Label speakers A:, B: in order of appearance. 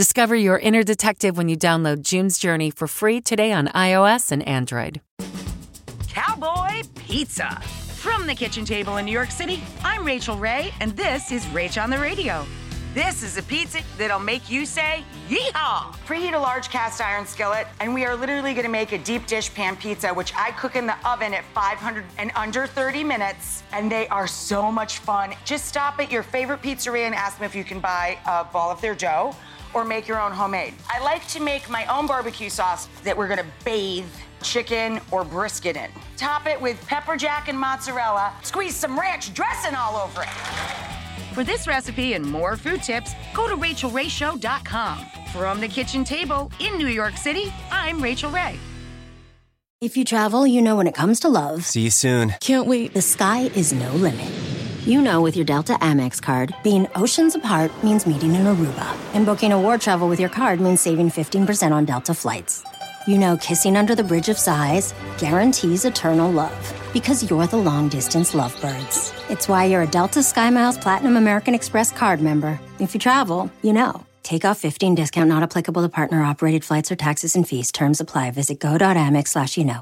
A: Discover your inner detective when you download June's Journey for free today on iOS and Android.
B: Cowboy Pizza. From the kitchen table in New York City, I'm Rachael Ray, and this is Rach on the Radio. This is a pizza that'll make you say, yeehaw! Preheat a large cast iron skillet, and we are literally gonna make a deep dish pan pizza, which I cook in the oven at 500 and under 30 minutes, and they are so much fun. Just stop at your favorite pizzeria and ask them if you can buy a ball of their dough or make your own homemade. I like to make my own barbecue sauce that we're gonna bathe chicken or brisket in. Top it with pepper jack and mozzarella. Squeeze some ranch dressing all over it. For this recipe and more food tips, go to rachaelrayshow.com. From the kitchen table in New York City, I'm Rachael Ray.
C: If you travel, you know when it comes to love,
D: See you soon.
E: Can't wait.
C: the sky is no limit. You know with your Delta Amex card, being oceans apart means meeting in Aruba, and booking a war travel with your card means saving 15% on Delta flights. You know kissing under the bridge of sighs guarantees eternal love because you're the long distance lovebirds. It's why you're a Delta SkyMiles Platinum American Express card member. If you travel, you know. Take off 15 discount not applicable to partner operated flights or taxes and fees. Terms apply. Visit go.amex slash you know.